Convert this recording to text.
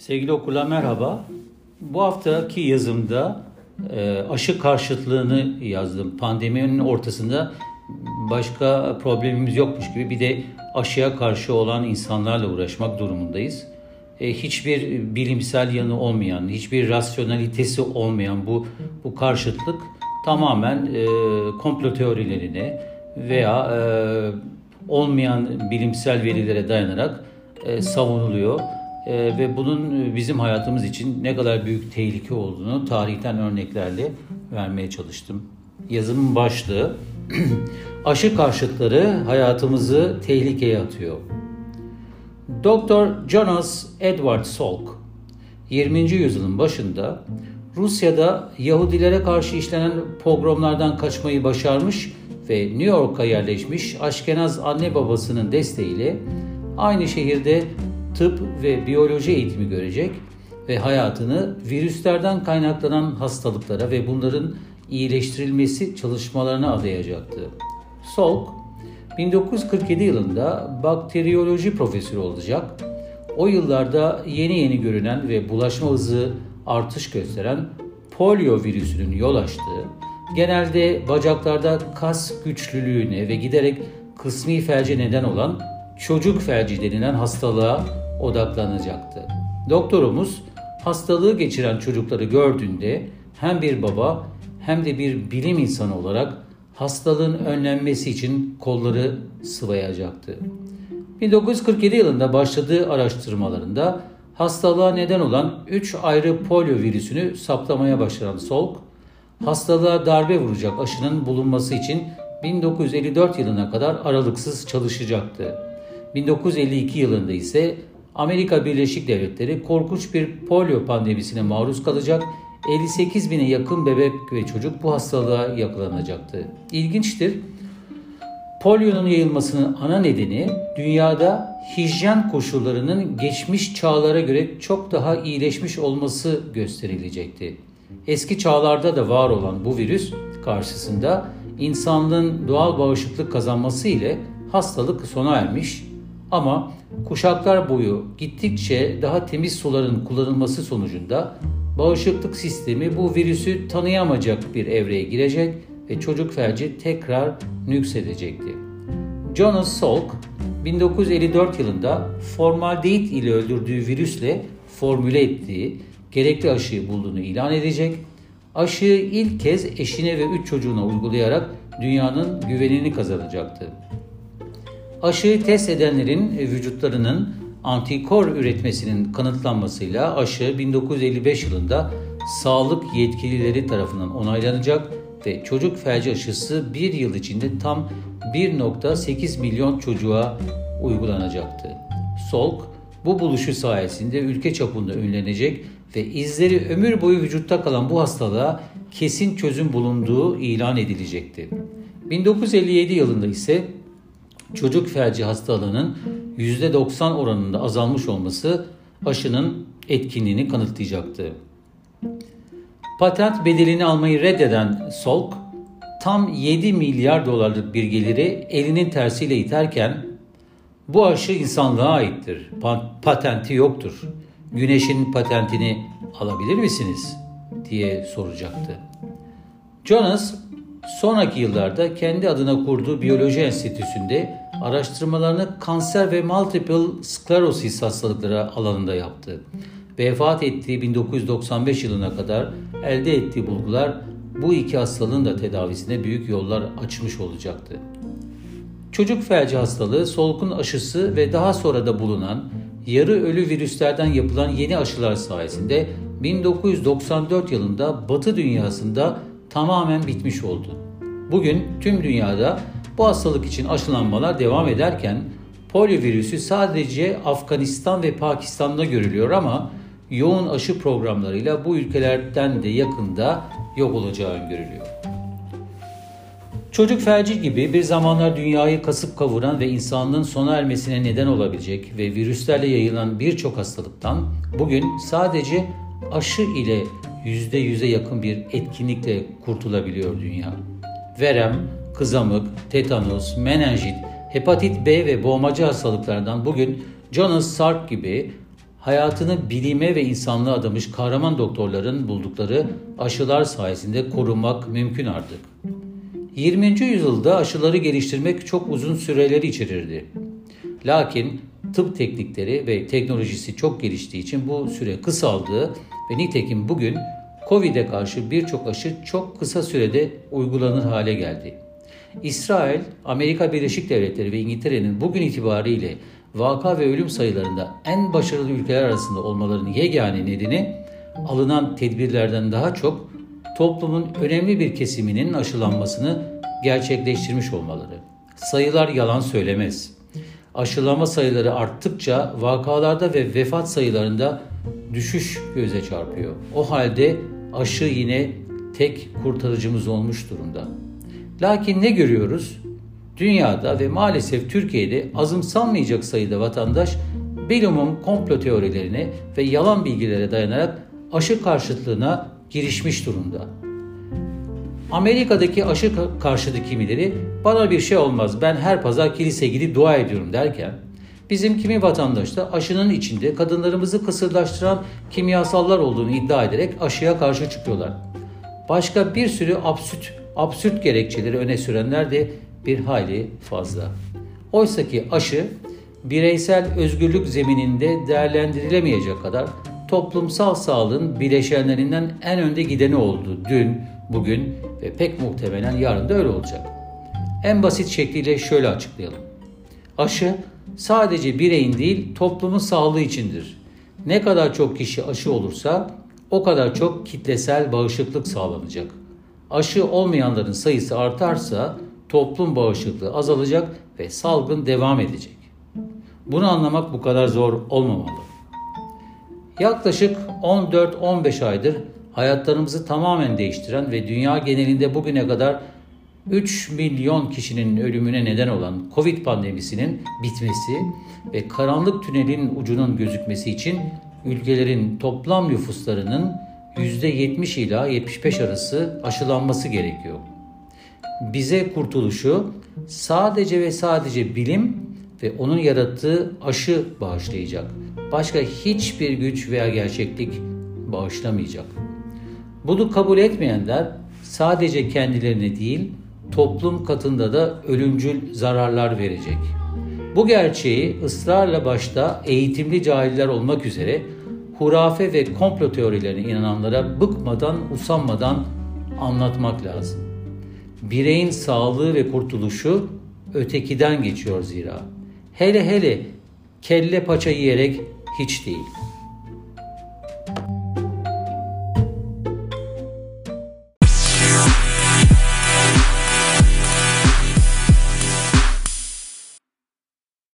Sevgili okurlar merhaba. Bu haftaki yazımda e, aşı karşıtlığını yazdım. Pandeminin ortasında başka problemimiz yokmuş gibi bir de aşıya karşı olan insanlarla uğraşmak durumundayız. E, hiçbir bilimsel yanı olmayan, hiçbir rasyonalitesi olmayan bu bu karşıtlık tamamen e, komplo teorilerine veya olmayan bilimsel verilere dayanarak savunuluyor. E, ve bunun bizim hayatımız için ne kadar büyük tehlike olduğunu tarihten örneklerle vermeye çalıştım. Yazımın başlığı aşı karşıtları hayatımızı tehlikeye atıyor. Dr. Jonas Edward Salk 20. yüzyılın başında Rusya'da Yahudilere karşı işlenen pogromlardan kaçmayı başarmış ve New York'a yerleşmiş Aşkenaz anne babasının desteğiyle aynı şehirde tıp ve biyoloji eğitimi görecek ve hayatını virüslerden kaynaklanan hastalıklara ve bunların iyileştirilmesi çalışmalarına adayacaktı. Salk 1947 yılında bakteriyoloji profesörü olacak. O yıllarda yeni yeni görünen ve bulaşma hızı artış gösteren polio virüsünün yol açtığı, genelde bacaklarda kas güçlülüğüne ve giderek kısmi felce neden olan çocuk felci denilen hastalığa odaklanacaktı. Doktorumuz hastalığı geçiren çocukları gördüğünde hem bir baba hem de bir bilim insanı olarak hastalığın önlenmesi için kolları sıvayacaktı. 1947 yılında başladığı araştırmalarında hastalığa neden olan 3 ayrı polio virüsünü saptamaya başlayan Salk, hastalığa darbe vuracak aşının bulunması için 1954 yılına kadar aralıksız çalışacaktı. 1952 yılında ise Amerika Birleşik Devletleri korkunç bir polio pandemisine maruz kalacak 58 bine yakın bebek ve çocuk bu hastalığa yakalanacaktı. İlginçtir. Polio'nun yayılmasının ana nedeni dünyada hijyen koşullarının geçmiş çağlara göre çok daha iyileşmiş olması gösterilecekti. Eski çağlarda da var olan bu virüs karşısında insanlığın doğal bağışıklık kazanması ile hastalık sona ermiş ama kuşaklar boyu gittikçe daha temiz suların kullanılması sonucunda bağışıklık sistemi bu virüsü tanıyamayacak bir evreye girecek ve çocuk felci tekrar nüksedecekti. Jonas Salk 1954 yılında formaldehit ile öldürdüğü virüsle formüle ettiği gerekli aşıyı bulduğunu ilan edecek. Aşıyı ilk kez eşine ve üç çocuğuna uygulayarak dünyanın güvenini kazanacaktı. Aşıyı test edenlerin vücutlarının antikor üretmesinin kanıtlanmasıyla aşı 1955 yılında sağlık yetkilileri tarafından onaylanacak ve çocuk felci aşısı bir yıl içinde tam 1.8 milyon çocuğa uygulanacaktı. Salk bu buluşu sayesinde ülke çapında ünlenecek ve izleri ömür boyu vücutta kalan bu hastalığa kesin çözüm bulunduğu ilan edilecekti. 1957 yılında ise çocuk felci hastalığının %90 oranında azalmış olması aşının etkinliğini kanıtlayacaktı. Patent bedelini almayı reddeden Salk, tam 7 milyar dolarlık bir geliri elinin tersiyle iterken bu aşı insanlığa aittir. patenti yoktur. Güneşin patentini alabilir misiniz? diye soracaktı. Jonas sonraki yıllarda kendi adına kurduğu biyoloji enstitüsünde araştırmalarını kanser ve multiple sklerosis hastalıkları alanında yaptı. Vefat ettiği 1995 yılına kadar elde ettiği bulgular bu iki hastalığın da tedavisine büyük yollar açmış olacaktı. Çocuk felci hastalığı, solkun aşısı ve daha sonra da bulunan yarı ölü virüslerden yapılan yeni aşılar sayesinde 1994 yılında Batı dünyasında tamamen bitmiş oldu. Bugün tüm dünyada bu hastalık için aşılanmalar devam ederken polio virüsü sadece Afganistan ve Pakistan'da görülüyor ama yoğun aşı programlarıyla bu ülkelerden de yakında yok olacağı öngörülüyor. Çocuk felci gibi bir zamanlar dünyayı kasıp kavuran ve insanlığın sona ermesine neden olabilecek ve virüslerle yayılan birçok hastalıktan bugün sadece aşı ile %100'e yakın bir etkinlikle kurtulabiliyor dünya. Verem, kızamık, tetanus, menenjit, hepatit B ve boğmacı hastalıklardan bugün Jonas Salk gibi hayatını bilime ve insanlığa adamış kahraman doktorların buldukları aşılar sayesinde korunmak mümkün artık. 20. yüzyılda aşıları geliştirmek çok uzun süreleri içerirdi. Lakin tıp teknikleri ve teknolojisi çok geliştiği için bu süre kısaldı ve nitekim bugün Covid'e karşı birçok aşı çok kısa sürede uygulanır hale geldi. İsrail, Amerika Birleşik Devletleri ve İngiltere'nin bugün itibariyle vaka ve ölüm sayılarında en başarılı ülkeler arasında olmalarının yegane nedeni alınan tedbirlerden daha çok toplumun önemli bir kesiminin aşılanmasını gerçekleştirmiş olmaları. Sayılar yalan söylemez. Aşılama sayıları arttıkça vakalarda ve vefat sayılarında düşüş göze çarpıyor. O halde aşı yine tek kurtarıcımız olmuş durumda. Lakin ne görüyoruz? Dünyada ve maalesef Türkiye'de azımsanmayacak sayıda vatandaş bilumum komplo teorilerine ve yalan bilgilere dayanarak aşı karşıtlığına girişmiş durumda. Amerika'daki aşı karşıtı kimileri bana bir şey olmaz ben her pazar kilise gidip dua ediyorum derken bizim kimi vatandaş da aşının içinde kadınlarımızı kısırlaştıran kimyasallar olduğunu iddia ederek aşıya karşı çıkıyorlar. Başka bir sürü absürt, absürt gerekçeleri öne sürenler de bir hayli fazla. Oysa ki aşı bireysel özgürlük zemininde değerlendirilemeyecek kadar toplumsal sağlığın bileşenlerinden en önde gideni oldu dün, bugün ve pek muhtemelen yarın da öyle olacak. En basit şekliyle şöyle açıklayalım. Aşı sadece bireyin değil toplumun sağlığı içindir. Ne kadar çok kişi aşı olursa o kadar çok kitlesel bağışıklık sağlanacak. Aşı olmayanların sayısı artarsa toplum bağışıklığı azalacak ve salgın devam edecek. Bunu anlamak bu kadar zor olmamalı. Yaklaşık 14-15 aydır hayatlarımızı tamamen değiştiren ve dünya genelinde bugüne kadar 3 milyon kişinin ölümüne neden olan Covid pandemisinin bitmesi ve karanlık tünelin ucunun gözükmesi için ülkelerin toplam nüfuslarının %70 ila 75 arası aşılanması gerekiyor. Bize kurtuluşu sadece ve sadece bilim ve onun yarattığı aşı bağışlayacak. Başka hiçbir güç veya gerçeklik bağışlamayacak. Bunu kabul etmeyenler sadece kendilerine değil, toplum katında da ölümcül zararlar verecek. Bu gerçeği ısrarla başta eğitimli cahiller olmak üzere hurafe ve komplo teorilerine inananlara bıkmadan, usanmadan anlatmak lazım. Bireyin sağlığı ve kurtuluşu ötekiden geçiyor zira. Hele hele kelle paça yiyerek hiç değil.